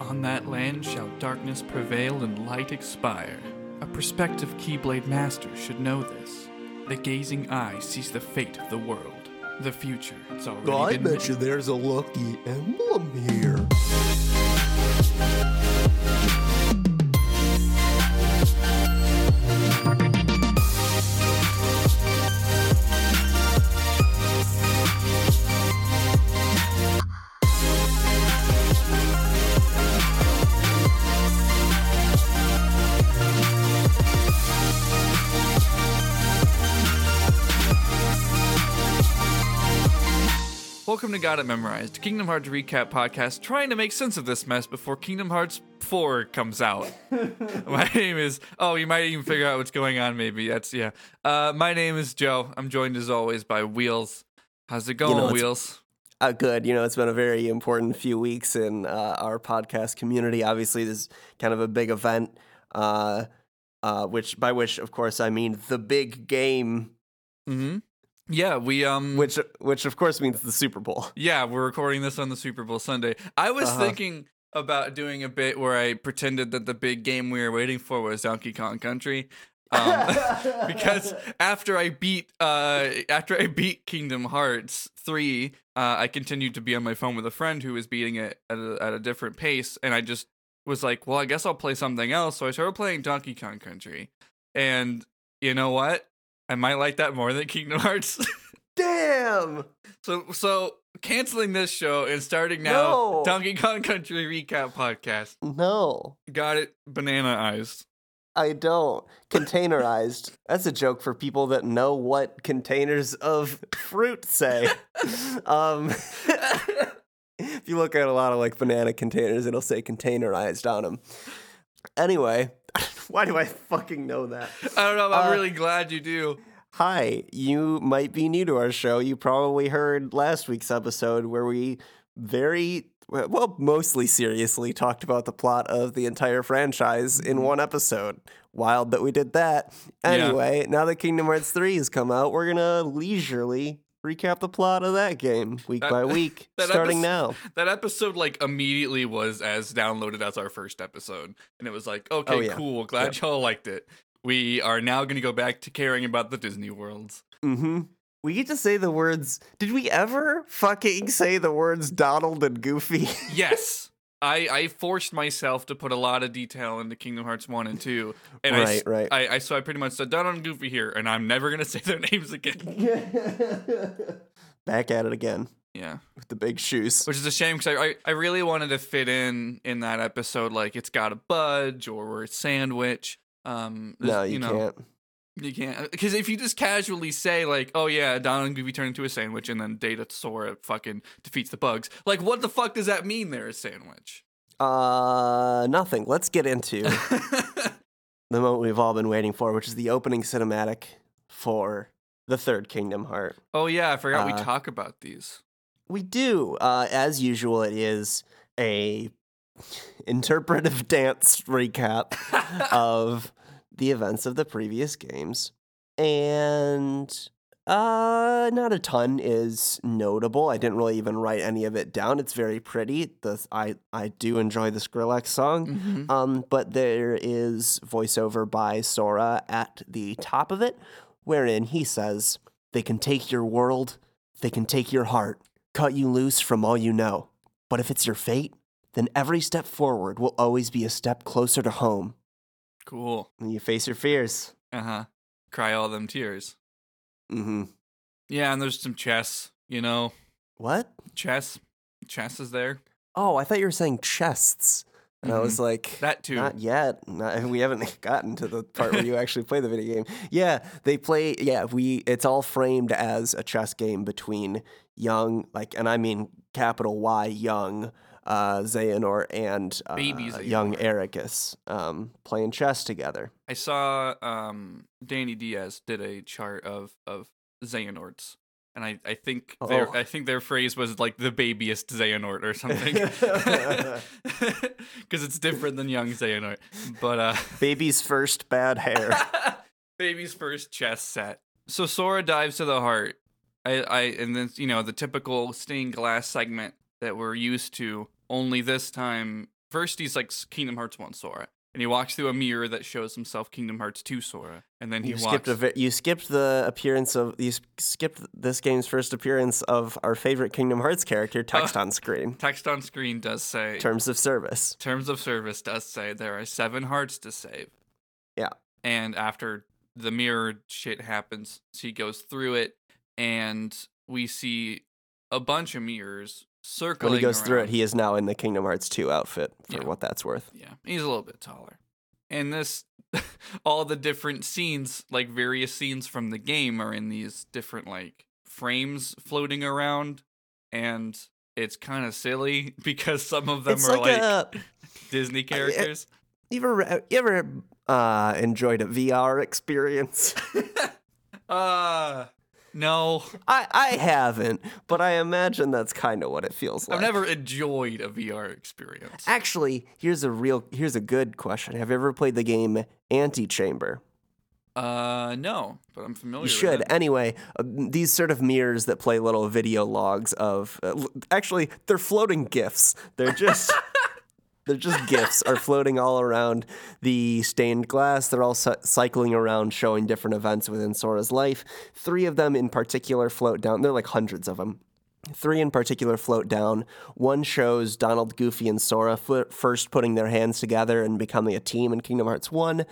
On that land shall darkness prevail and light expire. A prospective Keyblade master should know this. The gazing eye sees the fate of the world. The future, it's already I bet written. you there's a lucky emblem here. Welcome to Got It Memorized, Kingdom Hearts recap podcast, trying to make sense of this mess before Kingdom Hearts 4 comes out. my name is, oh, you might even figure out what's going on, maybe. That's, yeah. Uh, my name is Joe. I'm joined as always by Wheels. How's it going, know, Wheels? Uh, good. You know, it's been a very important few weeks in uh, our podcast community. Obviously, this is kind of a big event, uh, uh, which by which, of course, I mean the big game, Mm-hmm. Yeah, we, um, which which of course means the Super Bowl. Yeah, we're recording this on the Super Bowl Sunday. I was Uh-huh. thinking about doing a bit where I pretended that the big game we were waiting for was Donkey Kong Country. Um, because after I beat uh after I beat Kingdom Hearts 3, uh, I continued to be on my phone with a friend who was beating it at a, at a different pace and I just was like, well, I guess I'll play something else. So I started playing Donkey Kong Country. And you know what? I might like that more than Kingdom Hearts. Damn. So so canceling this show and starting now No. Donkey Kong Country recap podcast. No, Got it banana eyes. I don't. Containerized. That's a joke for people that know what containers of fruit say. um, if you look at a lot of like banana containers, it'll say containerized on them. Anyway, why do I fucking know that? I don't know, I'm Uh, really glad you do. Hi, you might be new to our show. You probably heard last week's episode where we very well, mostly seriously talked about the plot of the entire franchise in one episode. Wild that we did that. Yeah. Anyway, now that Kingdom Hearts 3 has come out, we're going to leisurely recap the plot of that game week That- by week, starting epis- now. That episode like immediately was as downloaded as our first episode. And it was like, okay, Oh, yeah. cool. Glad y'all liked it. We are now gonna go back to caring about the Disney worlds. Mm-hmm. We get to say the words. Did we ever fucking say the words Donald and Goofy? Yes. I, I forced myself to put a lot of detail into Kingdom Hearts 1 and 2. And I s- Right, right. I, I so I pretty much said Donald and Goofy here, and I'm never gonna say their names again. Back at it again Yeah. with the big shoes. Which is a shame because I, I I really wanted to fit in in that episode like it's got a budge or we're a sandwich. Um, No, you, know, can't. You can't because if you just casually say like, "Oh yeah, Donald and Goofy turn into a sandwich," and then Data Sora fucking defeats the bugs, like what the fuck does that mean? They're a sandwich. Uh, nothing. Let's get into the moment we've all been waiting for, which is the opening cinematic for the third Kingdom Heart. oh yeah, I forgot we Uh, talk about these. We do, uh, as usual. It is a interpretive dance recap of the events of the previous games, and uh, not a ton is notable. I didn't really even write any of it down. It's very pretty. The I I do enjoy the Skrillex song. Mhm. Um, but there is voiceover by Sora at the top of it, wherein he says, They can take your world, they can take your heart, cut you loose from all you know. But if it's your fate, then every step forward will always be a step closer to home. Cool. And you face your fears. Uh huh. Cry all them tears. Mm-hmm. Yeah, and there's some chess. You know, What? chess. Chess is there. Oh, I thought you were saying chests. And I was like, Mm-hmm. That too. Not yet. Not, we haven't gotten to the part where you actually play the video game. Yeah, they play. Yeah, we. It's all framed as a chess game between young, like, and I mean capital Y, young uh, Xehanort and uh, young. Eraqus um, playing chess together. I saw um, Danny Diaz did a chart of of Xehanorts, and I, I think their Oh. I think their phrase was like the babyest Xehanort or something, because it's different than young Xehanort. But uh, Baby's first bad hair. baby's first chess set. So Sora dives to the heart. I, I and then you know the typical stained glass segment that we're used to. Only this time first he's like Kingdom Hearts 1 Sora. And he walks through a mirror that shows himself Kingdom Hearts 2 Sora. And then he You walks skipped a vi- you skipped the appearance of you skipped this game's first appearance of our favorite Kingdom Hearts character uh, text on screen. text on screen does say Terms of service. terms of service does say there are seven hearts to save. Yeah. And after the mirror shit happens, she goes through it, and we see a bunch of mirrors circling. When he goes through it, he is now in the Kingdom Hearts 2 outfit for Yeah. what that's worth. Yeah, he's a little bit taller. And this, all the different scenes, like various scenes from the game, are in these different like frames floating around, and it's kind of silly because some of them it's are like, like, a Disney characters. you ever you ever uh, enjoyed a VR experience? Uh no. I I haven't, but I imagine that's kind of what it feels like. I've never enjoyed a VR experience. Actually, here's a real here's a good question. Have you ever played the game Antichamber? Uh no, but I'm familiar You should. Anyway, uh, these sort of mirrors that play little video logs of. Uh, actually, they're floating GIFs. They're just. they're just GIFs are floating all around the stained glass. They're all cy- cycling around, showing different events within Sora's life. Three of them in particular float down. They're like hundreds of them. Three in particular float down. One shows Donald, Goofy, and Sora f- first putting their hands together and becoming a team in Kingdom Hearts 1.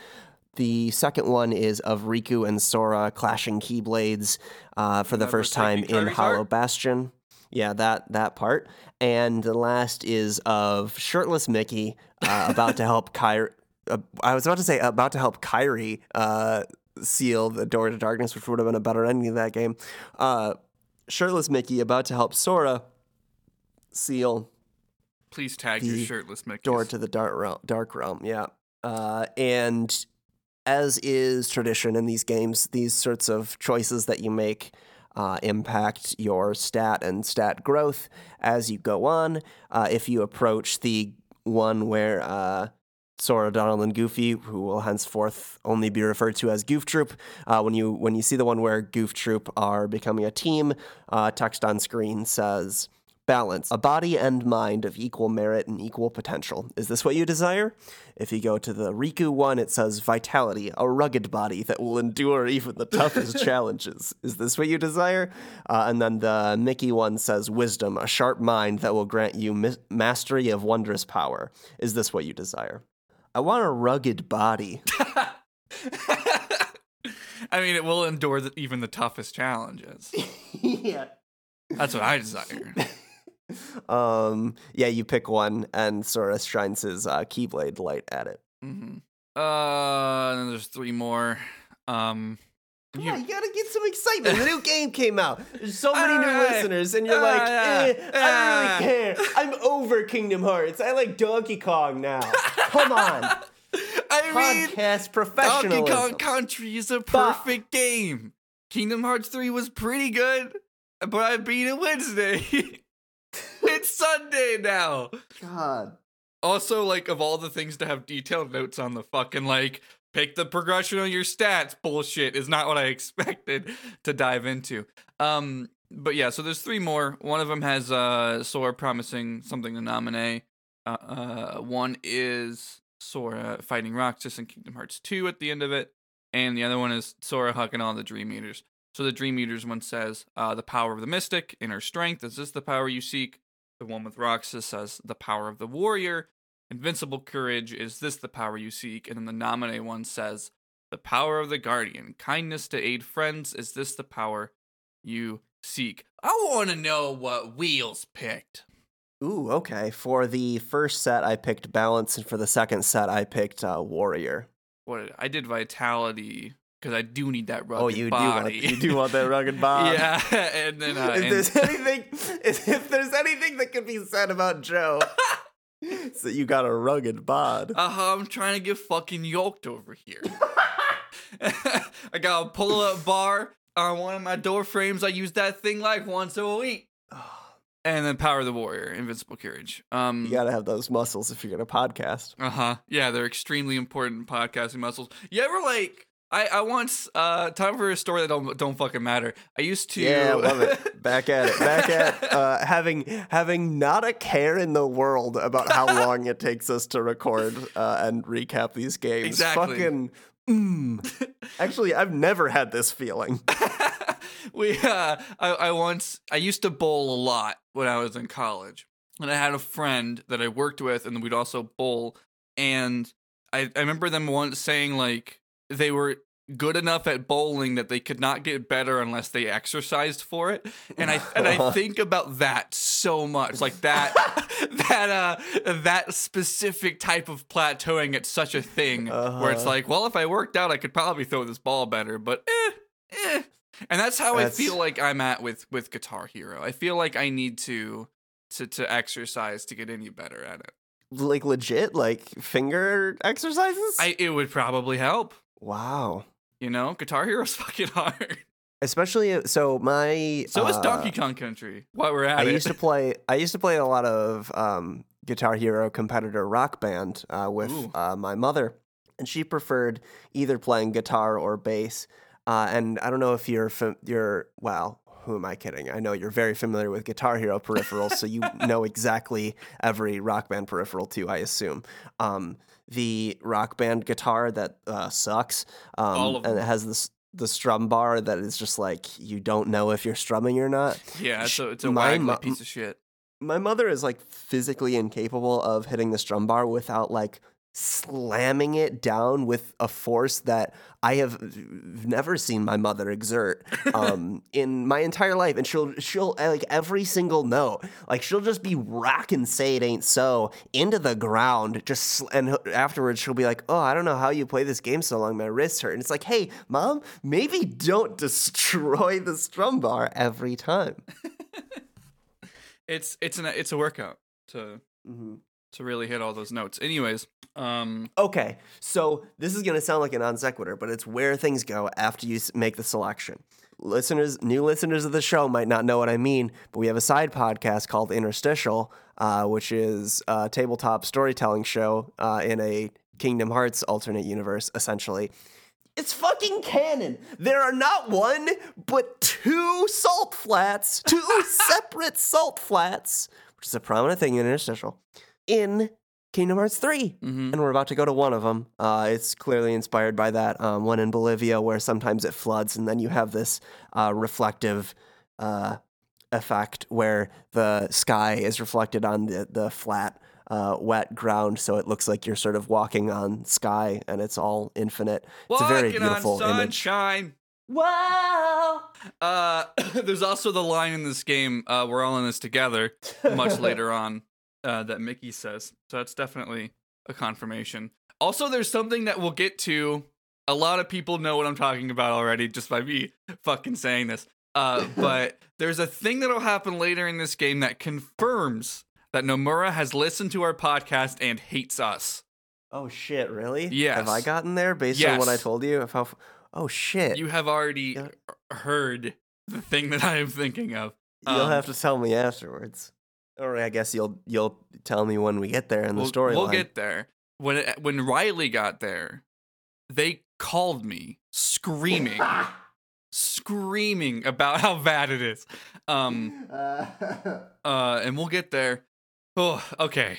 The second one is of Riku and Sora clashing Keyblades uh, for the first time in Hollow? Bastion. Yeah, that that part. And the last is of shirtless Mickey uh, about to help Kairi. Uh, I was about to say about to help Kairi uh, seal the door to darkness, which would have been a better ending of that game. Uh, shirtless Mickey about to help Sora seal Please tag your shirtless Mickey. door to the dark realm. Dark realm, yeah. Uh, and as is tradition in these games, these sorts of choices that you make uh, impact your stat and stat growth as you go on. Uh, if you approach the one where uh, Sora, Donald, and Goofy, who will henceforth only be referred to as Goof Troop, uh, when you when you see the one where Goof Troop are becoming a team, uh, text on screen says. Balance, a body and mind of equal merit and equal potential. Is this what you desire? If you go to the Riku one, it says vitality, a rugged body that will endure even the toughest challenges. Is this what you desire? Uh, and then the Mickey one says wisdom, a sharp mind that will grant you mis- mastery of wondrous power. Is this what you desire? I want a rugged body. I mean, it will endure the, even the toughest challenges. yeah. That's what I desire. Um. Yeah, you pick one, and Sora shines his uh, Keyblade light at it. hmm Uh, and then there's three more. Um, Come You- on, you gotta get some excitement. The new game came out. There's so many new listeners, and you're like, eh, I don't really care. I'm over Kingdom Hearts. I like Donkey Kong now. Come on, I mean, podcast Donkey professionalism. Kong Country is a perfect game. Kingdom Hearts 3 was pretty good, but I beat it Wednesday. it's Sunday now. God. Also, like, of all the things to have detailed notes on the fucking, like, pick the progression on your stats bullshit is not what I expected to dive into. Um, but yeah, so there's three more. One of them has uh Sora promising something to Naminé. Uh, uh one is Sora fighting Roxas in Kingdom Hearts 2 at the end of it, and the other one is Sora hugging all the Dream Eaters. So the Dream Eaters one says, uh, the power of the mystic, inner strength, is this the power you seek? The one with Roxas says, the power of the warrior, invincible courage, is this the power you seek? And then the Naminé one says, the power of the guardian, kindness to aid friends, is this the power you seek? I want to know what Wheels picked. Ooh, okay. For the first set, I picked balance, and for the second set, I picked uh, warrior. What I did vitality because I do need that rugged oh, you body. do want you do want that rugged body. yeah, and then uh, if and- there's anything, if there's anything that could be said about Joe, it's that you got a rugged bod. Uh-huh, I'm trying to get fucking yoked over here. I got a pull-up bar on one of my door frames. I use that thing like once a week. And then Power of the Warrior, Invincible Courage. Um, You gotta have those muscles if you're gonna podcast. uh huh. Yeah, they're extremely important podcasting muscles. You ever like I, I once uh time for a story that don't don't fucking matter. I used to Yeah, love it. Back at it. Back at uh, having having not a care in the world about how long it takes us to record uh, and recap these games. Exactly. Fucking. Mm. Actually, I've never had this feeling. we uh I, I once I used to bowl a lot when I was in college. And I had a friend that I worked with and we'd also bowl and I, I remember them once saying like they were good enough at bowling that they could not get better unless they exercised for it. And I and I think about that so much. Like that that uh that specific type of plateauing it's such a thing where it's Uh-huh. like, well if I worked out I could probably throw this ball better, but eh, eh. And that's how That's- I feel like I'm at with with Guitar Hero. I feel like I need to to to exercise to get any better at it. Like legit, like finger exercises. I it would probably help. Wow. You know, Guitar Hero's fucking hard. Especially uh, so my. So is uh, Donkey Kong Country. While we're at I it, used to play. I used to play a lot of um, Guitar Hero competitor rock band uh, with uh, my mother, and she preferred either playing guitar or bass. Uh, and I don't know if you're fam- you're well. Who am I kidding? I know you're very familiar with Guitar Hero peripherals, so you know exactly every rock band peripheral too. I assume. Um, the rock band guitar that uh, sucks, um, and it has this the strum bar that is just like you don't know if you're strumming or not yeah, it's a it's a my mo- piece of shit. my mother is like physically incapable of hitting the strum bar without like slamming it down with a force that I have never seen my mother exert um, in my entire life. And she'll she'll uh, like every single note, like she'll just be rocking "Say It Ain't So" into the ground. Just and afterwards she'll be like, "Oh, I don't know how you play this game so long. My wrists hurt." And it's like, "Hey, mom, maybe don't destroy the strum bar every time." It's it's an it's a workout to to really hit all those notes. Anyways, um, Okay, so this is going to sound like a non sequitur, but it's where things go after you make the selection. Listeners, new listeners of the show might not know what I mean, but we have a side podcast called Interstitial, uh, which is a tabletop storytelling show uh, in a Kingdom Hearts alternate universe, essentially. It's fucking canon. There are not one, but two salt flats, two separate salt flats, which is a prominent thing in Interstitial, in Kingdom Hearts 3 mhm. and we're about to go to one of them. Uh, it's clearly inspired by that um, one in Bolivia, where sometimes it floods, and then you have this uh, reflective uh, effect where the sky is reflected on the the flat, uh, wet ground, so it looks like you're sort of walking on sky, and it's all infinite. It's a very Walking beautiful on image. sunshine. Wow! Uh, there's also the line in this game, uh, "We're all in this together." Much later on, uh, that Mickey says. So that's definitely a confirmation. Also, there's something that we'll get to. A lot of people know what I'm talking about already just by me fucking saying this. Uh, but there's a thing that'll happen later in this game that confirms that Nomura has listened to our podcast and hates us. Oh shit! Really? Yes. Have I gotten there based on what I told you? Of how? f- Oh shit! You have already Yeah. heard the thing that I am thinking of. You'll Um, have to tell me afterwards. Or I guess you'll you'll tell me when we get there in the we'll, storyline. We'll get there. When it, when Riley got there, they called me screaming, screaming about how bad it is. Um, uh, and we'll get there. Oh, okay.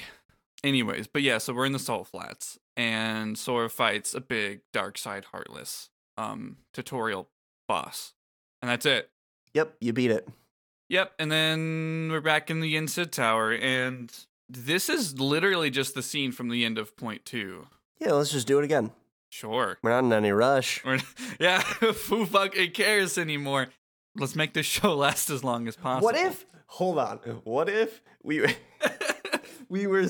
Anyways, but yeah, so we're in the Salt Flats, and Sora fights a big Dark Side Heartless um tutorial boss, and that's it. yep, you beat it. Yep, and then we're back in the Yensid Tower, and this is literally just the scene from the end of point two. Yeah, let's just do it again. Sure. We're not in any rush. We're, yeah, who fucking cares anymore? Let's make this show last as long as possible. What if? Hold on. What if we we were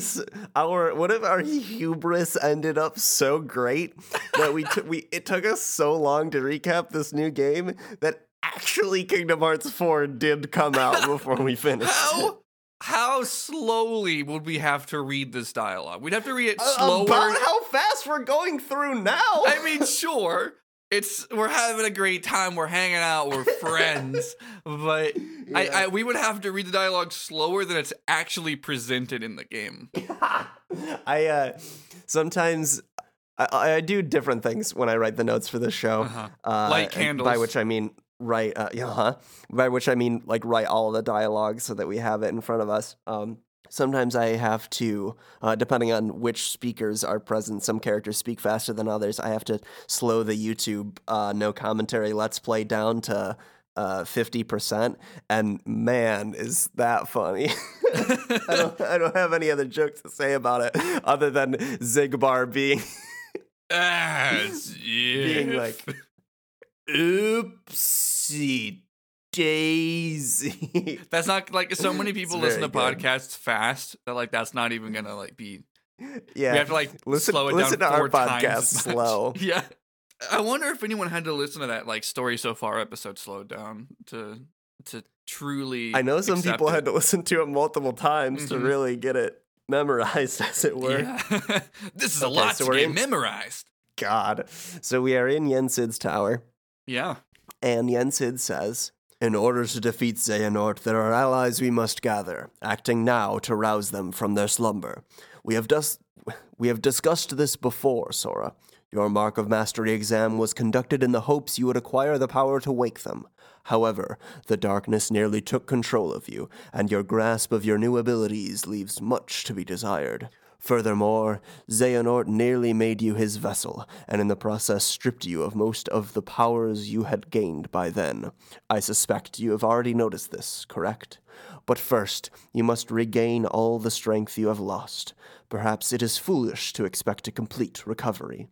our what if our hubris ended up so great that we took we it took us so long to recap this new game that actually Kingdom Hearts 4 did come out before we finished. How? How slowly would we have to read this dialogue? We'd have to read it slower. About how fast we're going through now. I mean, sure. It's we're having a great time. We're hanging out. We're friends. but I, I we would have to read the dialogue slower than it's actually presented in the game. I uh sometimes I, I do different things when I write the notes for this show. Uh-huh. Uh, Light and candles. By which I mean write, uh, yeah, huh? By which I mean like write all the dialogue so that we have it in front of us. Um, sometimes I have to, uh, depending on which speakers are present, some characters speak faster than others. I have to slow the YouTube uh, no commentary let's play down to uh, 50%. And man, is that funny. I, don't, I don't have any other jokes to say about it other than Xigbar being Ah, being like, oopsie daisy. That's not like so many people listen to good. podcasts fast that like that's not even gonna like be. yeah. We have to like listen, slow it listen down to four our podcast as slow. Yeah, I wonder if anyone had to listen to that like story so far episode slowed down to to truly. I know some people it. had to listen to it multiple times to Mhm. really get it memorized, as it were. Yeah. this is a lot so to get in- memorized. God. So we are in Yensid's tower, Yeah. and Yensid says, In order to defeat Xehanort, there are allies we must gather, acting now to rouse them from their slumber. We have, dus- we have discussed this before, Sora. Your Mark of Mastery exam was conducted in the hopes you would acquire the power to wake them. However, the darkness nearly took control of you, and your grasp of your new abilities leaves much to be desired. Furthermore, Xehanort nearly made you his vessel, and in the process stripped you of most of the powers you had gained by then. I suspect you have already noticed this, correct? But first, you must regain all the strength you have lost. Perhaps it is foolish to expect a complete recovery.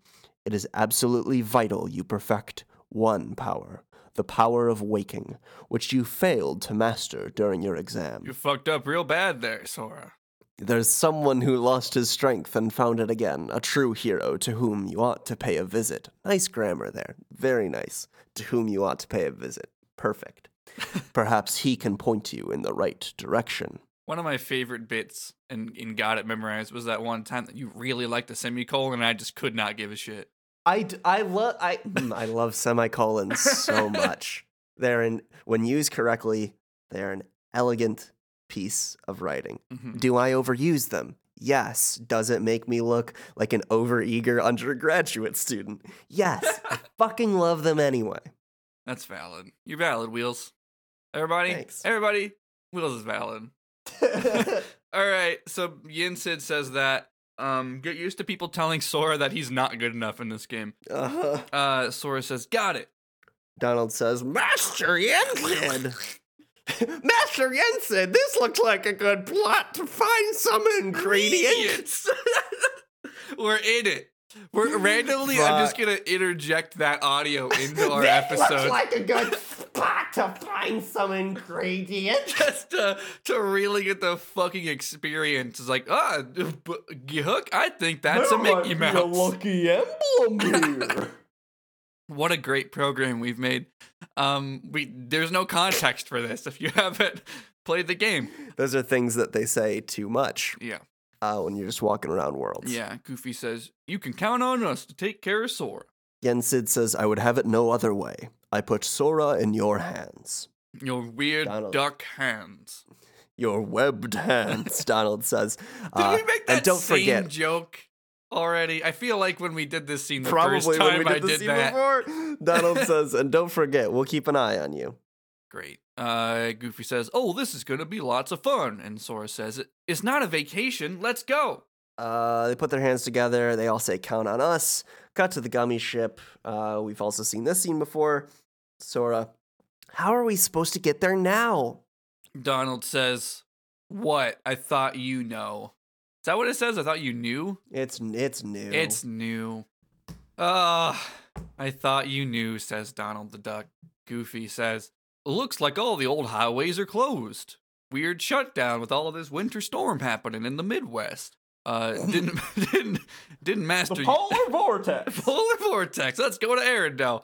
It is absolutely vital you perfect one power the power of waking, which you failed to master during your exam. You fucked up real bad there, Sora. There's someone who lost his strength and found it again, a true hero to whom you ought to pay a visit. Nice grammar there. Very nice. To whom you ought to pay a visit. Perfect. Perhaps he can point you in the right direction. One of my favorite bits in, in Got It Memorized was that one time that you really liked the semicolon and I just could not give a shit. I, I, love I mm, I love semicolons so much. They're in when used correctly, they're an elegant piece of writing. Mhm. Do I overuse them? Yes. Does it make me look like an overeager undergraduate student? Yes. I fucking love them anyway. That's valid. You're valid, Wheels. Everybody, Thanks. everybody, Wheels is valid. All right, so Yensid says that um, get used to people telling Sora that he's not good enough in this game. uh-huh. Uh, Sora says, "Got it." Donald says, Master Yensid! Master Yensid, this looks like a good plot to find some ingredients. We're in it. We're randomly. I'm just gonna interject that audio into our this episode. looks like a good spot to find some ingredients. just to to really get the fucking experience. It's like, ah, b- Hook, I think that's a Mickey Mouse. lucky emblem here. What a great program we've made. Um, we there's no context for this if you haven't played the game. Those are things that they say too much Yeah, uh, when you're just walking around worlds. yeah. Goofy says you can count on us to take care of Sora. Yensid says, I would have it no other way. I put Sora in your hands. Your weird Donald. duck hands. Your webbed hands, Donald says. Did Uh, we make that and don't same forget, joke already? I feel like when we did this scene the probably first time when we did I the did scene that. before, Donald says, and don't forget, we'll keep an eye on you. Great. Uh, Goofy says, "Oh, this is gonna be lots of fun," and Sora says, "It's not a vacation. Let's go." Uh, they put their hands together. They all say, Count on us. Cut to the Gummi ship. Uh, we've also seen this scene before. Sora, how are we supposed to get there now? Donald says, "What? I thought you know." Is that what it says? I thought you knew. It's it's new. It's new. Ah, I thought you knew, says Donald the Duck. Goofy says, Looks like all the old highways are closed. Weird shutdown with all of this winter storm happening in the Midwest. Uh, didn't didn't didn't master the polar vortex. polar vortex. Let's go to Arendelle.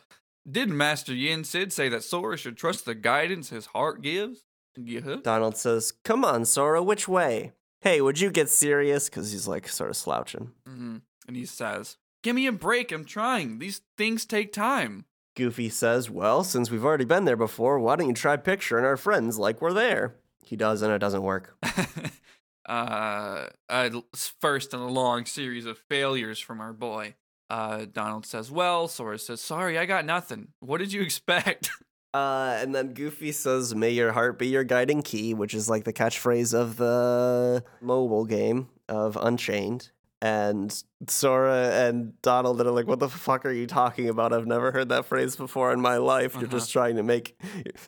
Didn't Master Yensid say that Sora should trust the guidance his heart gives? Yeah. Donald says, "Come on, Sora, which way?" Hey, would you get serious? Because he's like sort of slouching. hmm And he says, "Give me a break. I'm trying. These things take time." Goofy says, "Well, since we've already been there before, why don't you try picturing our friends like we're there?" He does, and it doesn't work. uh, uh, first in a long series of failures from our boy. Uh, Donald says, "Well," Sora says, "Sorry, I got nothing. What did you expect?" Uh, and then Goofy says, May your heart be your guiding key, which is like the catchphrase of the mobile game of Unchained. And Sora and Donald are like, What the fuck are you talking about? I've never heard that phrase before in my life. You're Uh-huh. just trying to make.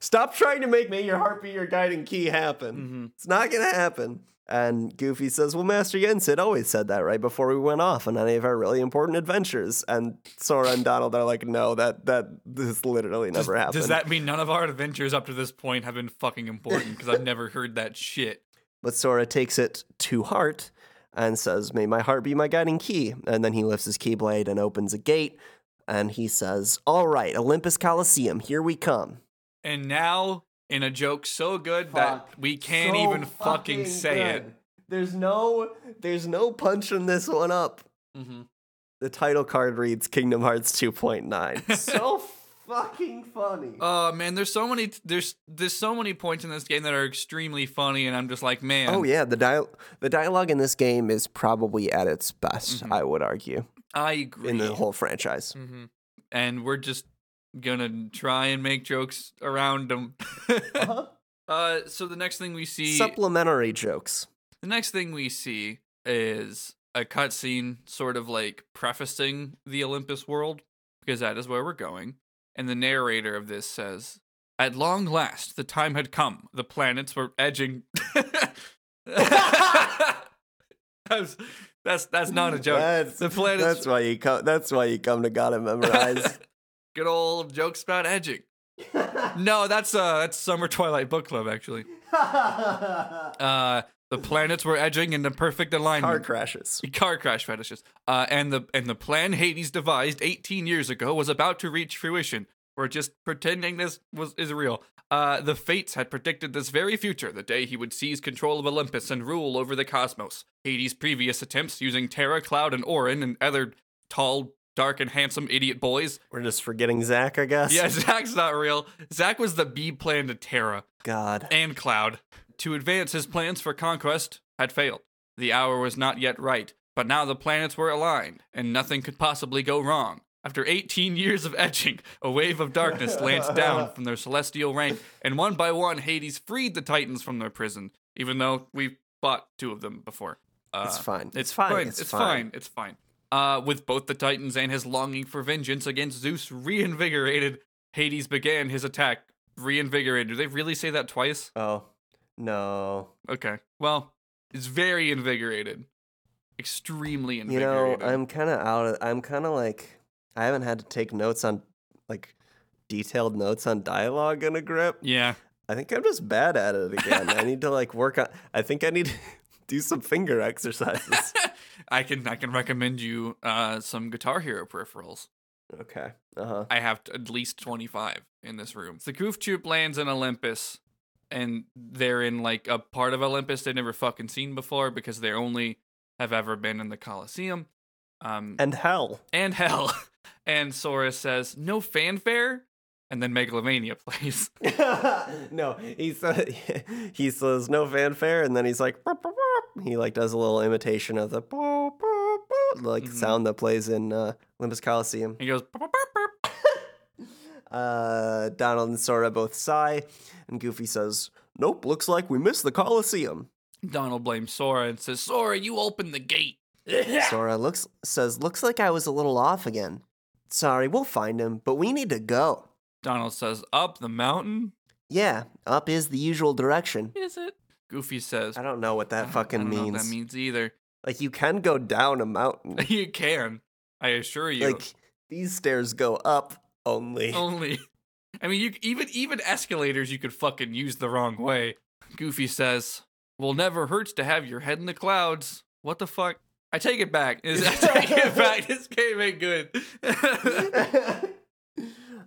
Stop trying to make May your heart be your guiding key happen. mm-hmm. It's not gonna happen. And Goofy says, Well, Master Yensid always said that right before we went off on any of our really important adventures. And Sora and Donald are like, No, that that this literally Does, never happened. does that mean none of our adventures up to this point have been fucking important? Because I've never heard that shit. But Sora takes it to heart and says, May my heart be my guiding key. And then he lifts his keyblade and opens a gate. And he says, All right, Olympus Coliseum, here we come. And now, in a joke so good that we can't So even fucking say it. There's no there's no punching this one up. Mm-hmm. The title card reads Kingdom Hearts 2.9. so fucking funny. Oh man, there's so many there's there's so many points in this game that are extremely funny, and I'm just like, man. Oh yeah, the dial the dialogue in this game is probably at its best, Mhm. I would argue, I agree. in the whole franchise. Mm-hmm. And we're just gonna try and make jokes around them. Uh-huh. uh, so the next thing we see, Supplementary jokes. the next thing we see is a cutscene, sort of like prefacing the Olympus world, because that is where we're going. And the narrator of this says, "At long last, the time had come. The planets were edging." that's, that's that's not a joke. That's, the planets. that's why you come. That's why you come to Got It Memorized. Good old jokes about edging. No, that's uh that's Summer Twilight Book Club actually. Uh the planets were edging into perfect alignment. Car crashes. Car crash fetishes. Uh and the and the plan Hades devised 18 years ago was about to reach fruition. We're just pretending this was is real. Uh the fates had predicted this very future, the day he would seize control of Olympus and rule over the cosmos. Hades' previous attempts using Terra, Cloud, and Auron and other tall, dark, and handsome idiot boys We're just forgetting Zack, I guess. yeah, Zack's not real. Zack was the B plan to Terra God. and Cloud. To advance his plans for conquest had failed. The hour was not yet right, but now the planets were aligned, and nothing could possibly go wrong. After 18 years of etching, a wave of darkness lanced down from their celestial rank, and one by one, Hades freed the Titans from their prison, even though we've fought two of them before. Uh, It's fine. It's fine. It's, It's fine. fine. It's fine. Uh, with both the Titans and his longing for vengeance against Zeus reinvigorated, Hades began his attack. Reinvigorated. Do they really say that twice? Oh no. Okay. Well, it's very invigorated. Extremely invigorated. You know, I'm kind of out of. I'm kind of like. I haven't had to take notes on, like, detailed notes on dialogue in a grip. Yeah. I think I'm just bad at it again. I need to like work on. I think I need to do some finger exercises. I can I can recommend you uh, some Guitar Hero peripherals. okay. Uh huh. I have t- at least 25 in this room. The Goof Troop lands in Olympus, and they're in like a part of Olympus they've never fucking seen before because they only have ever been in the Colosseum. Um, And hell. and hell. And Sora says, no fanfare? And then Megalomania plays. no, he said he says no fanfare, and then he's like "Burp, burp, burp." he like does a little imitation of the "Burp, burp, burp," like Mhm. sound that plays in uh, Olympus Coliseum. He goes, "Burp, burp, burp." Uh, Donald and Sora both sigh, and Goofy says, "Nope, looks like we missed the Coliseum." Donald blames Sora and says, Sora, you opened the gate. Sora looks says, "Looks like I was a little off again. Sorry, we'll find him, but we need to go." Donald says, up the mountain? Yeah, up is the usual direction. Is it? Goofy says, I don't know what that fucking I don't know means. what that means either. Like you can go down a mountain. you can. I assure you. like these stairs go up only. Only. I mean, you even even escalators you could fucking use the wrong way. Goofy says, "Well, never hurts to have your head in the clouds." What the fuck? I take it back. I take it back. This game ain't good.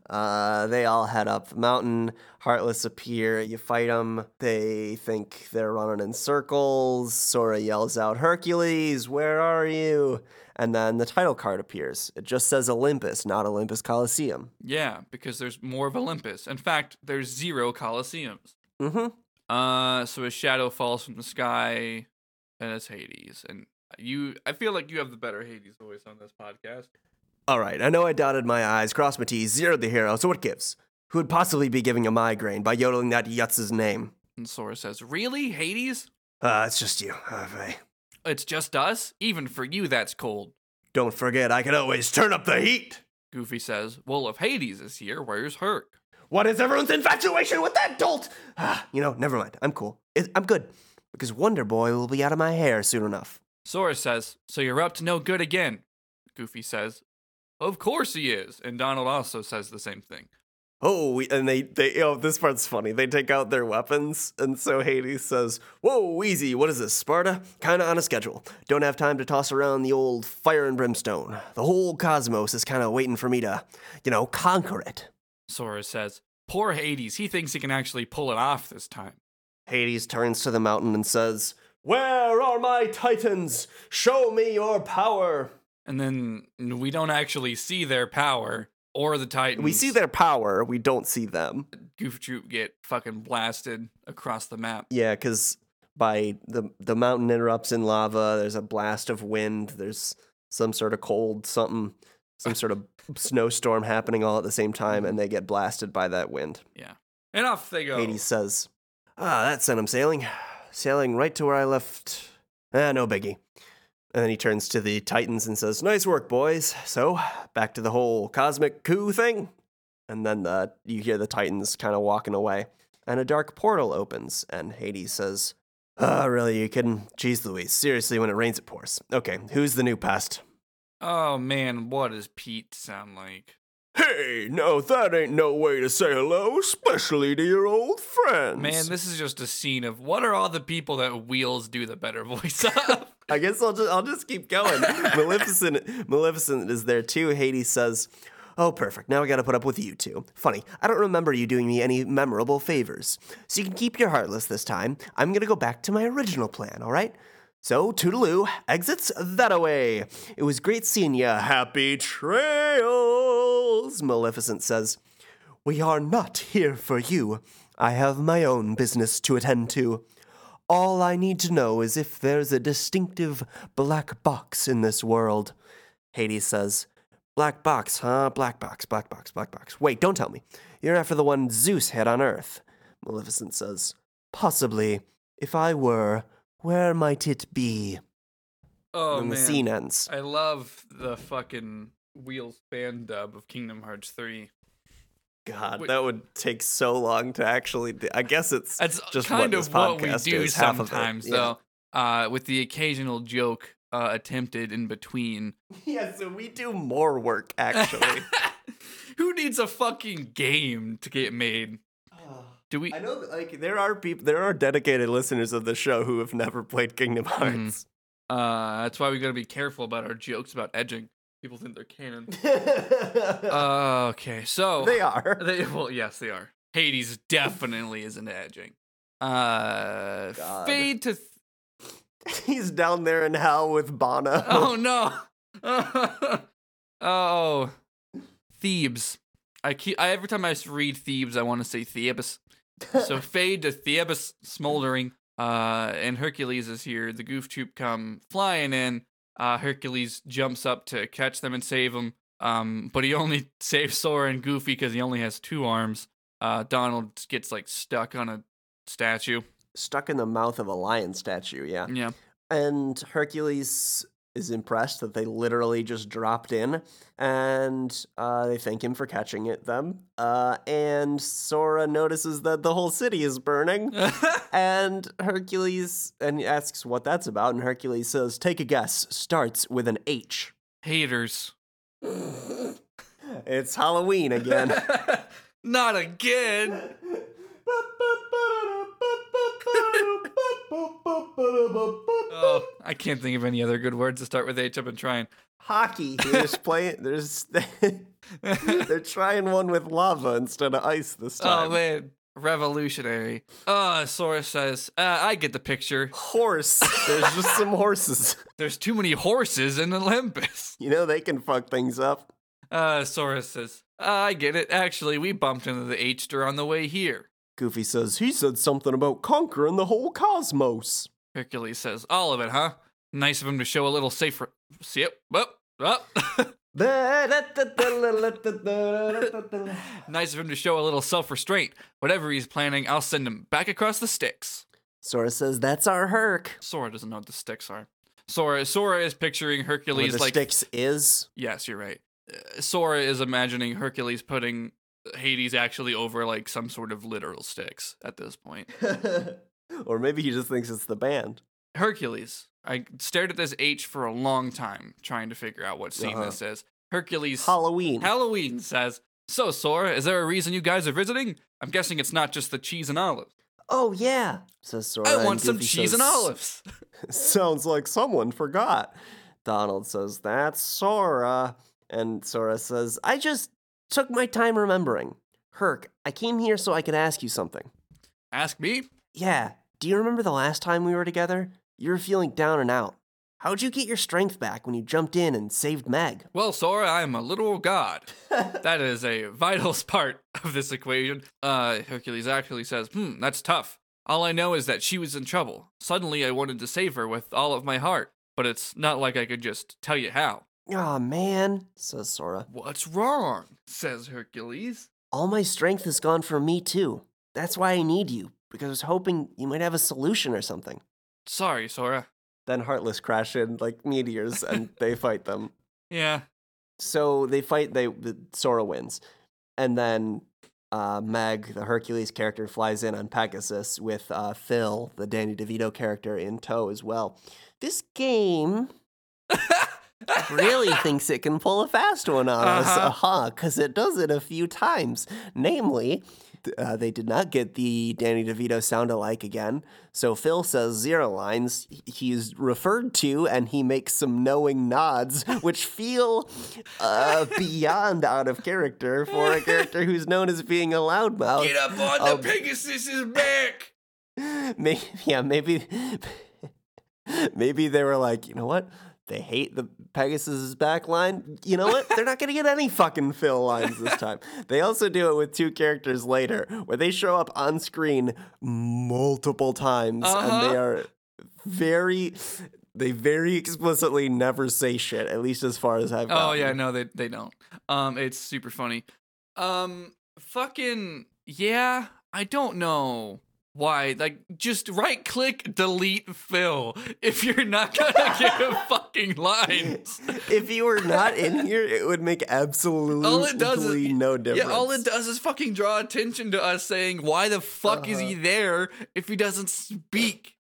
Uh, they all head up mountain. Heartless appear. You fight them. They think they're running in circles. Sora yells out, "Hercules, where are you?" And then the title card appears. It just says Olympus, not Olympus Coliseum. yeah, because there's more of Olympus. In fact, there's zero Colosseums. Mm-hmm. Uh, so a shadow falls from the sky, and it's Hades. And you, I feel like you have the better Hades voice on this podcast. All right, I know I dotted my I's, crossed my T's, zeroed the hero, so what gives? Who would possibly be giving a migraine by yodeling that Yutz's name? And Sora says, Really, Hades? Ah, it's just you. I- It's just us? Even for you, that's cold. Don't forget, I can always turn up the heat. Goofy says, Well, if Hades is here, where's Herc? What is everyone's infatuation with that dolt? Ah, you know, never mind. I'm cool. It, I'm good. Because Wonder Boy will be out of my hair soon enough. Sora says, So you're up to no good again. Goofy says, Of course he is. And Donald also says the same thing. Oh, we, and they, they, oh, this part's funny. They take out their weapons, and so Hades says, Whoa, easy. What is this, Sparta? Kinda on a schedule. Don't have time to toss around the old fire and brimstone. The whole cosmos is kinda waiting for me to, you know, conquer it. Sora says, Poor Hades, he thinks he can actually pull it off this time. Hades turns to the mountain and says, Where are my titans? Show me your power. And then we don't actually see their power or the Titans. We see their power, we don't see them. Goof Troop get fucking blasted across the map. Yeah, because by the the mountain erupts in lava. There's a blast of wind. There's some sort of cold something, some sort of snowstorm happening all at the same time, and they get blasted by that wind. Yeah. And off they go. Hades says, "Ah, that sent him sailing, sailing right to where I left. Ah, no biggie." And then he turns to the Titans and says, "Nice work, boys. So back to the whole cosmic coup thing." And then uh, you hear the Titans kind of walking away, and a dark portal opens, and Hades says, Oh, really? You kidding? Jeez, Louise. Seriously, when it rains, it pours. Okay, who's the new pest?" Oh man, what does Pete sound like? Hey, no, that ain't no way to say hello, especially to your old friends. Man, this is just a scene of what are all the people that Wheels do the better voice of? I guess I'll just I'll just keep going. Maleficent Maleficent is there too. Hades says, "Oh, perfect. Now I got to put up with you two. Funny, I don't remember you doing me any memorable favors. So you can keep your heartless this time. I'm gonna go back to my original plan. All right." So, Toodaloo exits that away. It was great seeing ya. Happy trails, Maleficent says. We are not here for you. I have my own business to attend to. All I need to know is if there's a distinctive black box in this world. Hades says, Black box, huh? Black box, black box, black box. Wait, don't tell me. You're after the one Zeus had on Earth. Maleficent says, Possibly. If I were, where might it be? oh and man. the scene ends. I love the fucking Wheels fan dub of Kingdom Hearts 3. God, Wait. that would take so long to actually. Do. I guess it's That's just kind what of what we do is, half of it. sometimes, Yeah. though, uh, with the occasional joke uh, attempted in between. Yeah, so we do more work actually. Who needs a fucking game to get made? Do we? I know, like there are people, there are dedicated listeners of the show who have never played Kingdom Mm-hmm. Hearts. Uh, that's why we gotta be careful about our jokes about edging. People think they're canon. Uh, okay, so they are. They, well, yes, they are. Hades definitely isn't edging. Uh, God. fade to. Th- He's down there in hell with Bono. oh no! oh, Thebes. I keep. I, every time I read Thebes, I want to say Thebes. So fade to Thebes smoldering. Uh, and Hercules is here. The Goof Troop come flying in. Uh, Hercules jumps up to catch them and save them. Um, but he only saves Sora and Goofy because he only has two arms. Uh, Donald gets like stuck on a statue. Stuck in the mouth of a lion statue, yeah. Yeah. And Hercules is impressed that they literally just dropped in, and uh, they thank him for catching it. Them, uh, and Sora notices that the whole city is burning. And Hercules and he asks what that's about, and Hercules says, "Take a guess. Starts with an H." Haters. It's Halloween again. Not again. Oh, I can't think of any other good words to start with H. I've been trying. Hockey. They're just playing. There's they're trying one with lava instead of ice this time. Oh man, revolutionary. Uh, Sora says, uh, I get the picture. Horse. There's just some horses. There's too many horses in Olympus. You know they can fuck things up. Uh, Sora says, uh, I get it. Actually, we bumped into the H-ster on the way here. Goofy says he said something about conquering the whole cosmos. Hercules says, all of it, huh? Nice of him to show a little safer. See it? Up, up. Nice of him to show a little self restraint. Whatever he's planning, I'll send him back across the sticks. Sora says, "That's our Herc." Sora doesn't know what the sticks are. Sora, Sora is picturing Where Hercules the like. sticks is. Yes, you're right. Uh, Sora is imagining Hercules putting Hades actually over like some sort of literal sticks at this point. or maybe he just thinks it's the band. Hercules. I stared at this H for a long time trying to figure out what scene Uh-huh. this is. Hercules. Halloween. Halloween says, So, Sora, is there a reason you guys are visiting? I'm guessing it's not just the cheese and olives. oh yeah, says Sora. I want some cheese and olives. Sounds like someone forgot. Donald says, That's Sora. And Sora says, I just took my time remembering. Herc, I came here so I could ask you something. Ask me? Yeah, do you remember the last time we were together? You were feeling down and out. How'd you get your strength back when you jumped in and saved Meg? Well, Sora, I am a literal god. that is a vital part of this equation. Uh, Hercules actually says, Hmm, that's tough. All I know is that she was in trouble. Suddenly, I wanted to save her with all of my heart, but it's not like I could just tell you how. Aw, man, says Sora. What's wrong? says Hercules. All my strength is gone from me, too. That's why I need you, because I was hoping you might have a solution or something. Sorry, Sora. Then Heartless crash in like meteors and they fight them. Yeah. So they fight, they Sora wins. And then uh, Meg, the Hercules character, flies in on Pegasus with uh, Phil, the Danny DeVito character, in tow as well. This game really thinks it can pull a fast one on us, Uh-huh. uh-huh, because it does it a few times. Namely, uh, they did not get the Danny DeVito sound alike again. So Phil says zero lines. He's referred to, and he makes some knowing nods, which feel uh, beyond out of character for a character who's known as being a loudmouth. Get up on the Um, Pegasus's back! maybe yeah maybe maybe they were like you know what they hate the pegasus's back line you know what they're not gonna get any fucking Phil lines this time they also do it with two characters later where they show up on screen multiple times and Uh-huh. they are very they very explicitly never say shit at least as far as i've Oh yeah, no, they they don't. Um, it's super funny. Um, fucking yeah. I don't know why. Like, just right click, delete Phil if you're not gonna give a fucking lines. if you were not in here it would make absolutely does is- no difference Yeah, all it does is fucking draw attention to us saying, why the fuck is he Uh-huh. there if he doesn't speak?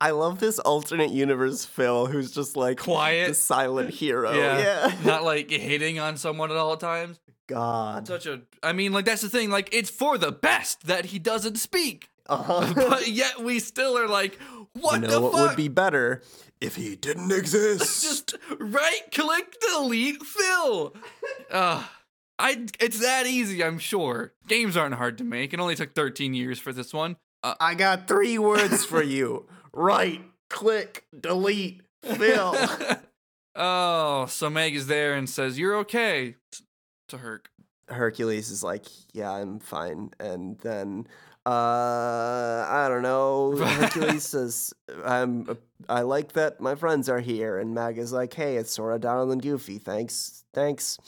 I love this alternate universe Phil who's just like the Quiet. silent hero. Yeah. Yeah. Not like hitting on someone at all times. God. Such a. I mean, like, that's the thing. Like, it's for the best that he doesn't speak. Uh-huh. but yet we still are like, what you know the what fuck? would be better if he didn't exist? Just right click delete Phil. uh, I it's that easy, I'm sure. Games aren't hard to make. It only took 13 years for this one. Uh, I got three words for you. right, click, delete, Phil. oh, so Meg is there and says, "You're okay." To Herc. Hercules is like, yeah, I'm fine. And then uh I don't know. Hercules says, I'm I like that my friends are here. And Mag is like, hey, it's Sora, Donald, and Goofy. Thanks. Thanks.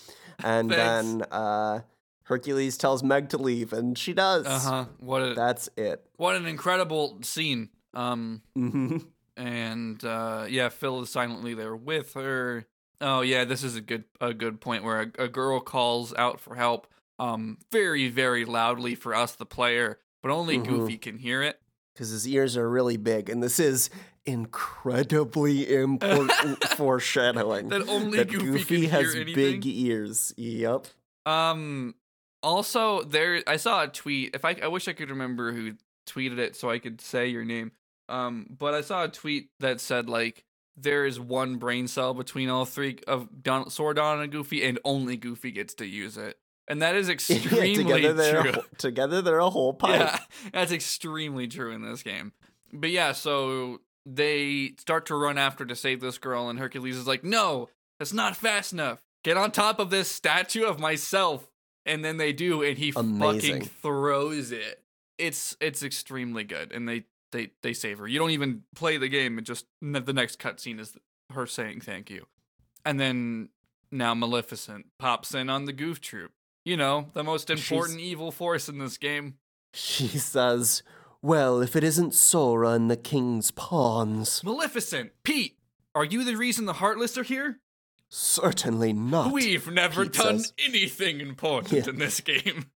And Thanks. then uh Hercules tells Meg to leave, and she does. Uh huh. What a That's it. what an incredible scene. Um, hmm and uh, yeah, Phil is silently there with her. Oh yeah, this is a good a good point where a, a girl calls out for help, um, very very loudly for us the player, but only Mhm. Goofy can hear it. Because his ears are really big, and this is incredibly important foreshadowing. That only that Goofy, Goofy can has big ears. Yep. Um. Also, there I saw a tweet. If I I wish I could remember who tweeted it so I could say your name. Um. But I saw a tweet that said like there is one brain cell between all three of Don, Sordon and Goofy, and only Goofy gets to use it, and that is extremely together they're true. a, together they're a whole pipe. Yeah, that's extremely true in this game. But yeah, so they start to run after to save this girl, and Hercules is like, "No, that's not fast enough. Get on top of this statue of myself." And then they do, and he Amazing. fucking throws it. It's it's extremely good, and they they they save her. You don't even play the game; it just the next cutscene is her saying thank you, and then Now Maleficent pops in on the Goof Troop. You know, the most important evil force in this game. She says, Well, if it isn't Sora and the King's pawns. Maleficent, Pete, are you the reason the Heartless are here? Certainly not. We've never Pete done says. anything important Yeah. in this game.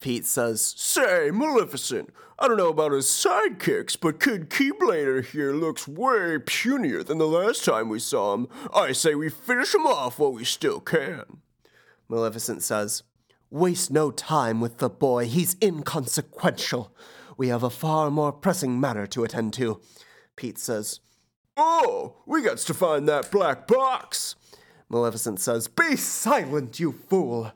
Pete says, Say, Maleficent, I don't know about his sidekicks, but Kid Keyblader here looks way punier than the last time we saw him. I say we finish him off while we still can. Maleficent says, Waste no time with the boy, he's inconsequential. We have a far more pressing matter to attend to. Pete says, Oh, we got to find that black box. Maleficent says, Be silent, you fool!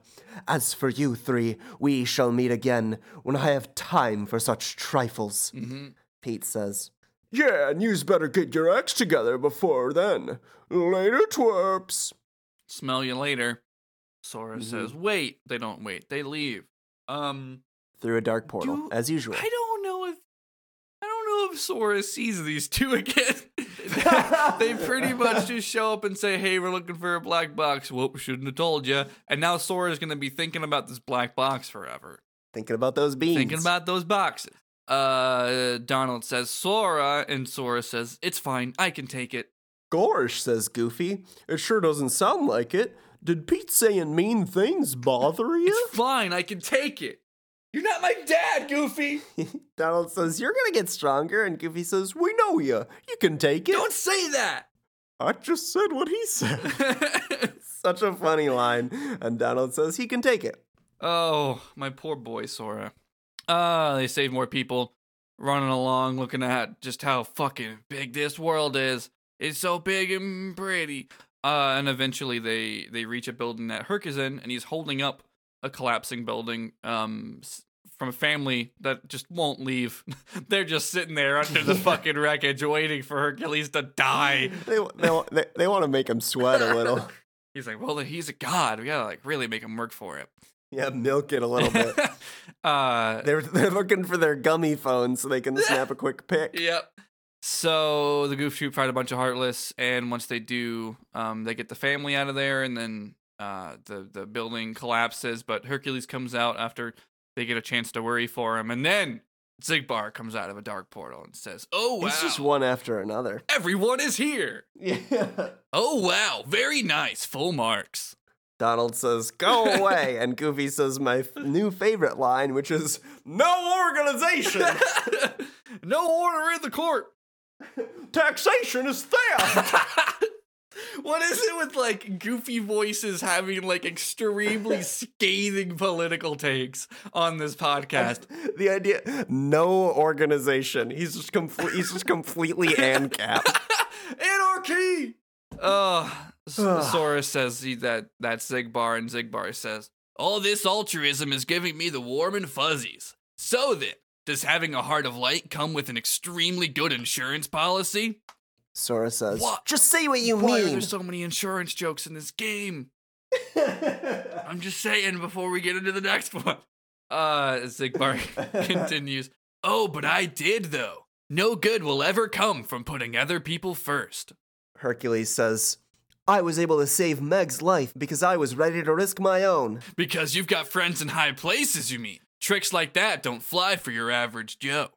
As for you three, we shall meet again when I have time for such trifles. Mm-hmm. Pete says, Yeah, and you's better get your acts together before then. Later, twerps. Smell you later. Sora Mm-hmm. says, wait. They don't wait. They leave. Um, Through a dark portal, Do- as usual. I don't know if I don't know if Sora sees these two again. they pretty much just show up and say, "Hey, we're looking for a black box." Whoop, shouldn't have told you. And now Sora's gonna be thinking about this black box forever, Thinking about those beans. thinking about those boxes. Uh, Donald says Sora, and Sora says, "It's fine, I can take it." Gorsh, says Goofy. It sure doesn't sound like it. Did Pete saying mean things bother you? It's fine, I can take it. You're not my dad, Goofy. Donald says, You're gonna get stronger. And Goofy says, We know you. You can take it. Don't say that. I just said what he said. Such a funny line. And Donald says he can take it. Oh, my poor boy Sora. Ah, they save more people running along looking at just how fucking big this world is. It's so big and pretty. Uh, and eventually they they reach a building that Herc is in, and he's holding up a collapsing building um from a family that just won't leave. They're just sitting there under the fucking wreckage waiting for Hercules to die. They, they, they, they want to make him sweat a little. He's like, well, he's a god. We gotta like really make him work for it. Yeah, milk it a little bit. uh, They're, they're looking for their Gummi phone so they can snap a quick pic. Yep. So the Goof Troop fight a bunch of Heartless, and once they do, um, they get the family out of there, and then uh, the the building collapses. But Hercules comes out after they get a chance to worry for him, and then Xigbar comes out of a dark portal and says, "Oh wow, It's just one after another. everyone is here! Yeah. Oh wow, very nice, full marks." Donald says, Go away. And Goofy says, My f- new favorite line, which is, No organization. no order in the court. Taxation is theft. what is it with like goofy voices having like extremely scathing political takes on this podcast? the idea, no organization. He's just complete. He's just completely ANCAP. Anarchy! Oh, S- Sora says he, that that's Xigbar, and Xigbar says, All this altruism is giving me the warm and fuzzies. So then, does having a heart of light come with an extremely good insurance policy? Sora says, What? Just say what you Why are there so many insurance jokes in this game? I'm just saying before we get into the next one. Uh, Xigbar continues. Oh, but I did though. No good will ever come from putting other people first. Hercules says, I was able to save Meg's life because I was ready to risk my own. Because you've got friends in high places, you mean? Tricks like that don't fly for your average Joe.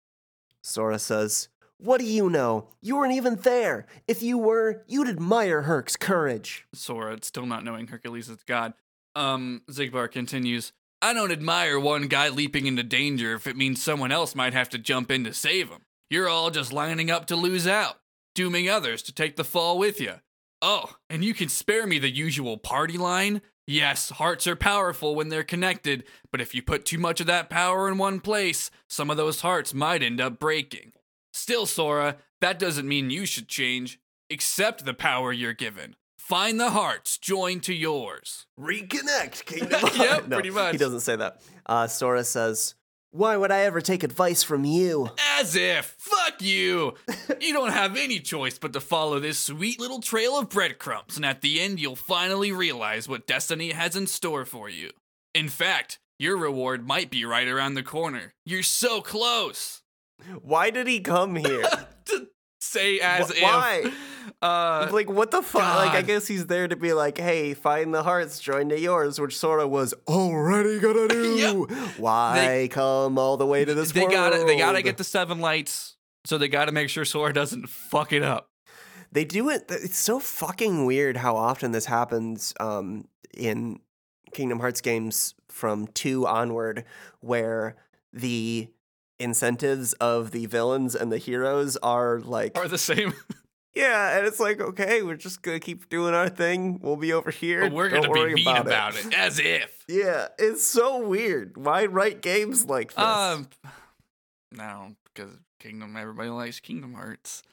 Sora says, What do you know? You weren't even there. If you were, you'd admire Herc's courage. Sora, still not knowing Hercules is God. Um, Xigbar continues. I don't admire one guy leaping into danger if it means someone else might have to jump in to save him. You're all just lining up to lose out, dooming others to take the fall with you. Oh, and you can spare me the usual party line? Yes, hearts are powerful when they're connected, but if you put too much of that power in one place, some of those hearts might end up breaking. Still, Sora, that doesn't mean you should change. Accept the power you're given. Find the hearts joined to yours. Reconnect, Kingdom Yep, No, pretty much. He doesn't say that. Uh, Sora says, Why would I ever take advice from you? As if, fuck you! you don't have any choice but to follow this sweet little trail of breadcrumbs, and at the end, you'll finally realize what destiny has in store for you. In fact, your reward might be right around the corner. You're so close! Why did he come here? say as Wh- if. why? Uh, like what the fuck? Like I guess he's there to be like, hey, find the hearts, join to yours, which Sora was already gonna do. Why come all the way to this they world? gotta they gotta get the seven lights, so they gotta make sure Sora doesn't fuck it up. They do it. It's so fucking weird how often this happens um, in Kingdom Hearts games from two onward, where the incentives of the villains and the heroes are like, Are the same. yeah, and it's like, okay, we're just gonna keep doing our thing. We'll be over here. but we're Don't gonna be mean about, it. as if. Yeah, it's so weird. Why write games like this? Um, no, because Kingdom. Everybody likes Kingdom Hearts.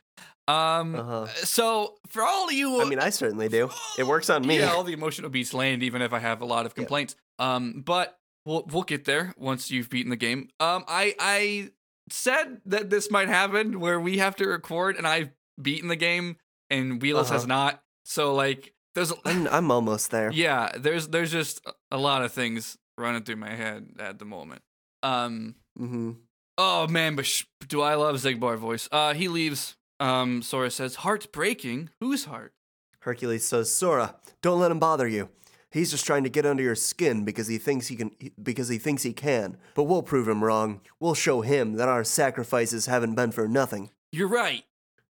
Um, Uh-huh. so for all of you, I mean, I certainly do. It works on me. Yeah, all the emotional beats land, even if I have a lot of Yeah. complaints. Um, but we'll we'll get there once you've beaten the game. Um, I I said that this might happen where we have to record, and I've beaten the game, and Wheelus has Uh-huh. not. So like, there's I'm, I'm almost there. yeah, there's there's just a lot of things running through my head at the moment. Um, Mm-hmm. oh man, but sh- do I love Xigbar voice? Uh, he leaves. Um, Sora says, "Heart's breaking. Whose heart?" Hercules says, Sora, don't let him bother you. He's just trying to get under your skin because he thinks he can because he thinks he can. But we'll prove him wrong. We'll show him that our sacrifices haven't been for nothing. You're right.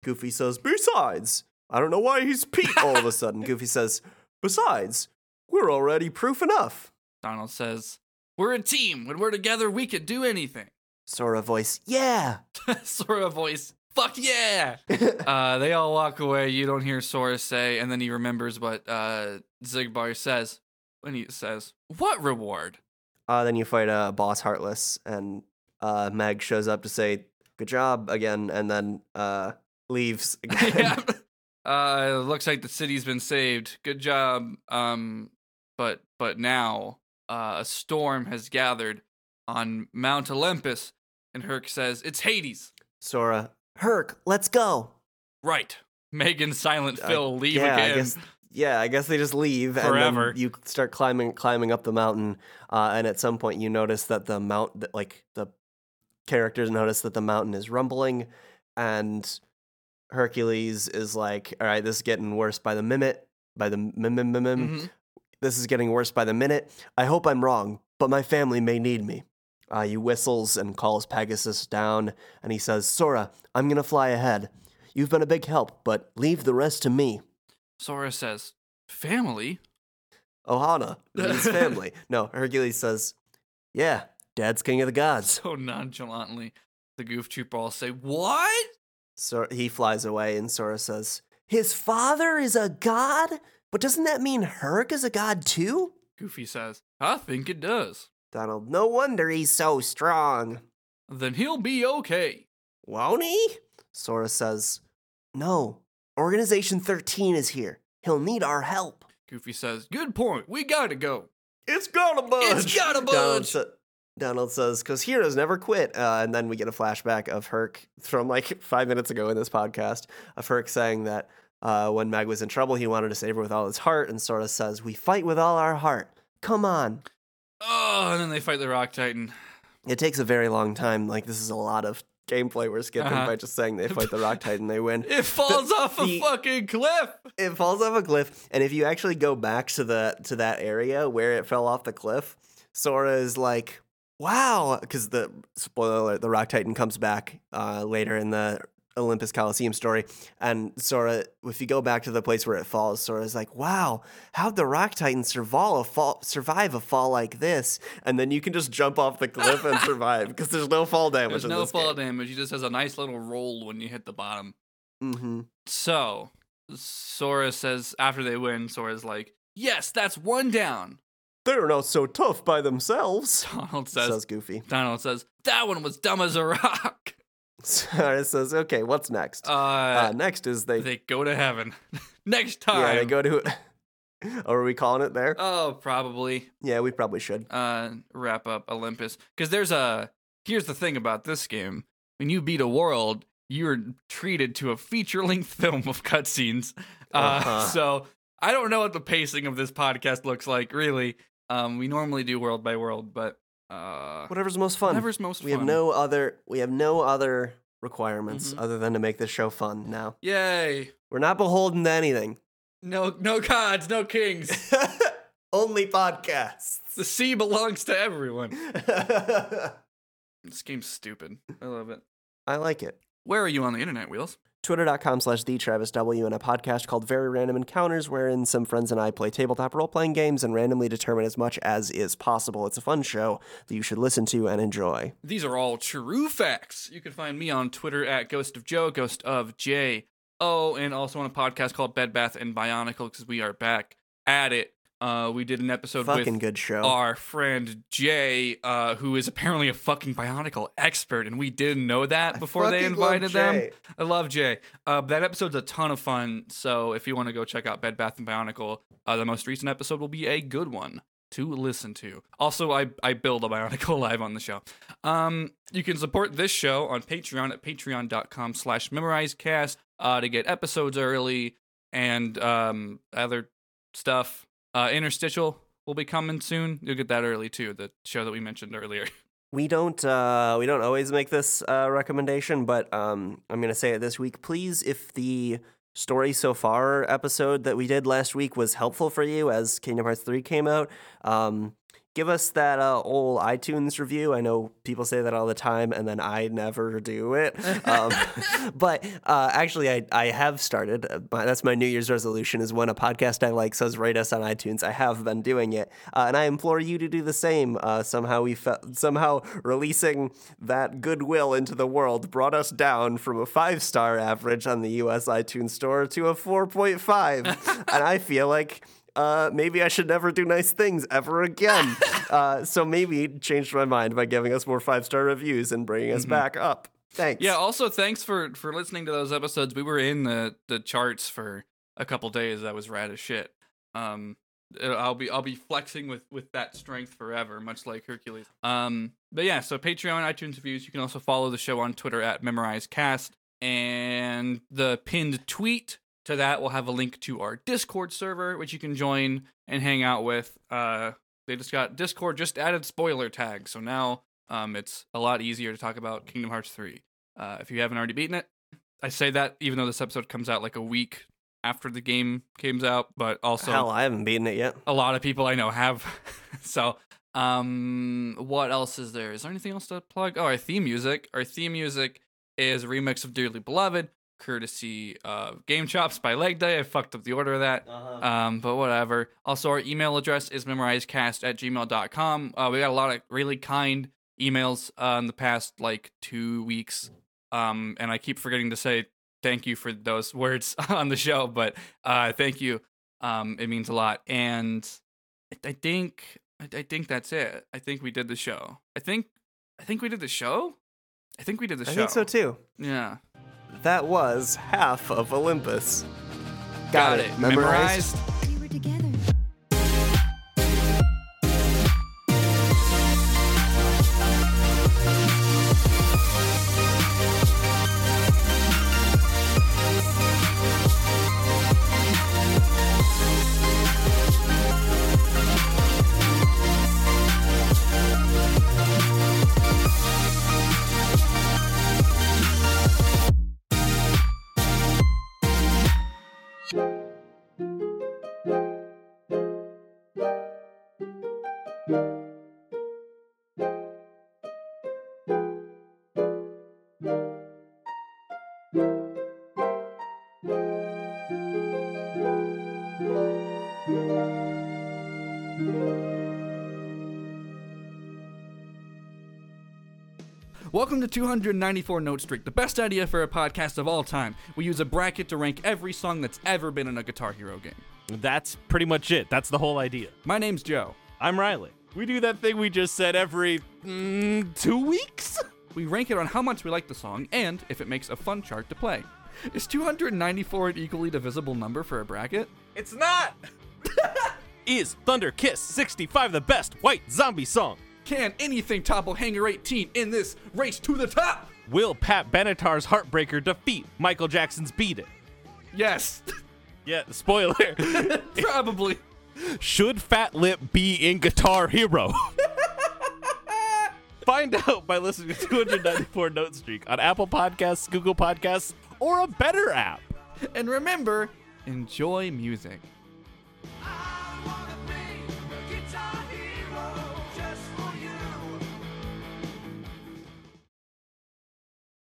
Goofy says, Besides, I don't know why he's Pete all of a sudden. Goofy says, Besides, we're already proof enough. Donald says, We're a team. When we're together, we can do anything. Sora voice, Yeah. Sora voice, fuck yeah. uh, they all walk away. You don't hear Sora say, and then he remembers what uh, Xigbar says when he says, What reward? Uh, then you fight uh, Boss Heartless, and uh, Meg shows up to say, Good job again, and then uh, leaves again. yeah. Uh, it looks like the city's been saved. Good job. Um, but but now uh, a storm has gathered on Mount Olympus, and Herc says it's Hades. Sora, Herc, let's go. Right. Megan, Silent Uh, Phil leave yeah, again. I guess, yeah, I guess they just leave Forever. and then you start climbing climbing up the mountain, uh, and at some point you notice that the mount, that, like the characters notice that the mountain is rumbling, and Hercules is like, "All right, this is getting worse by the minute, by the mim mim mim. mim. Mhm. This is getting worse by the minute. I hope I'm wrong, but my family may need me." Uh, he whistles and calls Pegasus down, and he says, "Sora, I'm gonna fly ahead. You've been a big help, but leave the rest to me." Sora says, Family? Ohana, his family. No, Hercules says, Yeah, Dad's king of the gods. So nonchalantly. The Goof Troop all say, What? So he flies away, and Sora says, His father is a god? But doesn't that mean Herc is a god too? Goofy says, I think it does. Donald, no wonder he's so strong. Then he'll be okay. Won't he? Sora says, No, Organization 13 is here. He'll need our help. Goofy says, Good point. We gotta go. It's gotta budge. It's gotta Donald, sa- Donald says, because heroes never quit. Uh, and then we get a flashback of Herc from like five minutes ago in this podcast of Herc saying that uh, when Meg was in trouble, he wanted to save her with all his heart. And Sora says, We fight with all our heart. Come on. Oh, and then they fight the Rock Titan. It takes a very long time. Like, this is a lot of gameplay we're skipping Uh-huh. by just saying they fight the Rock Titan, they win. It falls off a the- fucking cliff. it falls off a cliff and if you actually go back to the to that area where it fell off the cliff sora is like wow because the spoiler alert the rock titan comes back uh, later in the olympus coliseum story and sora if you go back to the place where it falls sora's like wow how'd the rock titan survive a fall survive a fall like this and then you can just jump off the cliff and survive because there's no fall damage There's no fall game. damage. He just has a nice little roll when you hit the bottom. mm-hmm. So, Sora says after they win, Sora's like, "Yes, that's one down." they're not so tough by themselves Donald says, says goofy "Donald says that one was dumb as a rock." Sora says, "Okay, what's next?" Uh, Uh, next is they, they go to heaven next time. yeah, they go to. Or are we calling it there? Oh, probably Yeah, we probably should. uh, wrap up Olympus because there's a. Here's the thing about this game: when you beat a world, you're treated to a feature-length film of cutscenes. Uh, Uh-huh. So I don't know what the pacing of this podcast looks like. Really, um, we normally do world by world, but uh, Whatever's most fun. whatever's most we fun. have no other. We have no other requirements Mm-hmm. other than to make this show fun now. Yay! We're not beholden to anything. No, no gods, no kings. Only podcasts. the sea belongs to everyone. This game's stupid. I love it. I like it. Where are you on the internet, Wheels? Twitter.com slash the Travis W and a podcast called Very Random Encounters, wherein some friends and I play tabletop role playing games and randomly determine as much as is possible. It's a fun show that you should listen to and enjoy. These are all true facts. You can find me on Twitter at Ghost of Joe, Ghost of J. Oh, and also on a podcast called Bed Bath and Bionicle because we are back at it. Uh, we did an episode Fucking with good show. our friend Jay, uh, who is apparently a fucking Bionicle expert, and we didn't know that before they invited them. I love Jay. Uh, that episode's a ton of fun. So if you want to go check out Bed Bath and Bionicle, uh, the most recent episode will be a good one to listen to. Also, I I build a Bionicle live on the show. Um, you can support this show on Patreon at patreon.com slash memorizecast uh, to get episodes early and um, other stuff. Uh, Interstitial will be coming soon. You'll get that early too. The show that we mentioned earlier. We don't uh, we don't always make this uh, recommendation, but um, I'm gonna say it this week. Please, if the story so far episode that we did last week was helpful for you as Kingdom Hearts 3 came out, um, give us that uh, old iTunes review. I know people say that all the time, and then I never do it. Um, but uh, actually, I, I have started. Uh, my, that's my New Year's resolution: is when a podcast I like says rate us on iTunes. I have been doing it, uh, and I implore you to do the same. Uh, somehow we fe- somehow releasing that goodwill into the world brought us down from a five star average on the U.S. iTunes Store to a four point five, and I feel like uh, maybe I should never do nice things ever again. uh, so maybe changed my mind by giving us more five star reviews and bringing us back up. Thanks. Yeah. Also, thanks for for listening to those episodes. We were in the the charts for a couple days. That was rad as shit. Um, uh, I'll be I'll be flexing with with that strength forever, much like Hercules. Um, but yeah. So Patreon, iTunes reviews. You can also follow the show on Twitter at MemorizeCast, and the pinned tweet to that we'll have a link to our Discord server, which you can join and hang out with. Uh, they just got Discord just added spoiler tags, so now um, it's a lot easier to talk about Kingdom Hearts 3. Uh, if you haven't already beaten it, I say that even though this episode comes out like a week after the game comes out, but also Hell, I haven't beaten it yet. a lot of people I know have. so, um, what else is there? Is there anything else to plug? Oh, our theme music. Our theme music is a remix of Dearly Beloved, courtesy of Game Chops by Leg Day. I fucked up the order of that. Um, but whatever. Also, our email address is memorizecast at gmail.com. Uh, we got a lot of really kind emails uh, in the past like two weeks. Um, and I keep forgetting to say thank you for those words on the show, but uh, thank you. Um, it means a lot. And I, I think I, I think that's it. I think we did the show. I think I think we did the show. I think we did the I show. I think so too. Yeah. That was half of Olympus. Got, it. Memorized. We Welcome to 294 Note Streak, the best idea for a podcast of all time. We use a bracket to rank every song that's ever been in a Guitar Hero game. That's pretty much it. That's the whole idea. My name's Joe. I'm Riley. We do that thing we just said every mm, two weeks. We rank it on how much we like the song and if it makes a fun chart to play. Is 294 an equally divisible number for a bracket? It's not. Is Thunder Kiss 65 the best white zombie song? Can anything topple Hangar 18 in this race to the top? Will Pat Benatar's Heartbreaker defeat Michael Jackson's Beat It? Yes, Yeah, spoiler. probably. Should Fat Lip be in Guitar Hero? Find out by listening to 294 Note Streak on Apple Podcasts, Google Podcasts, or a better app. And remember, enjoy music.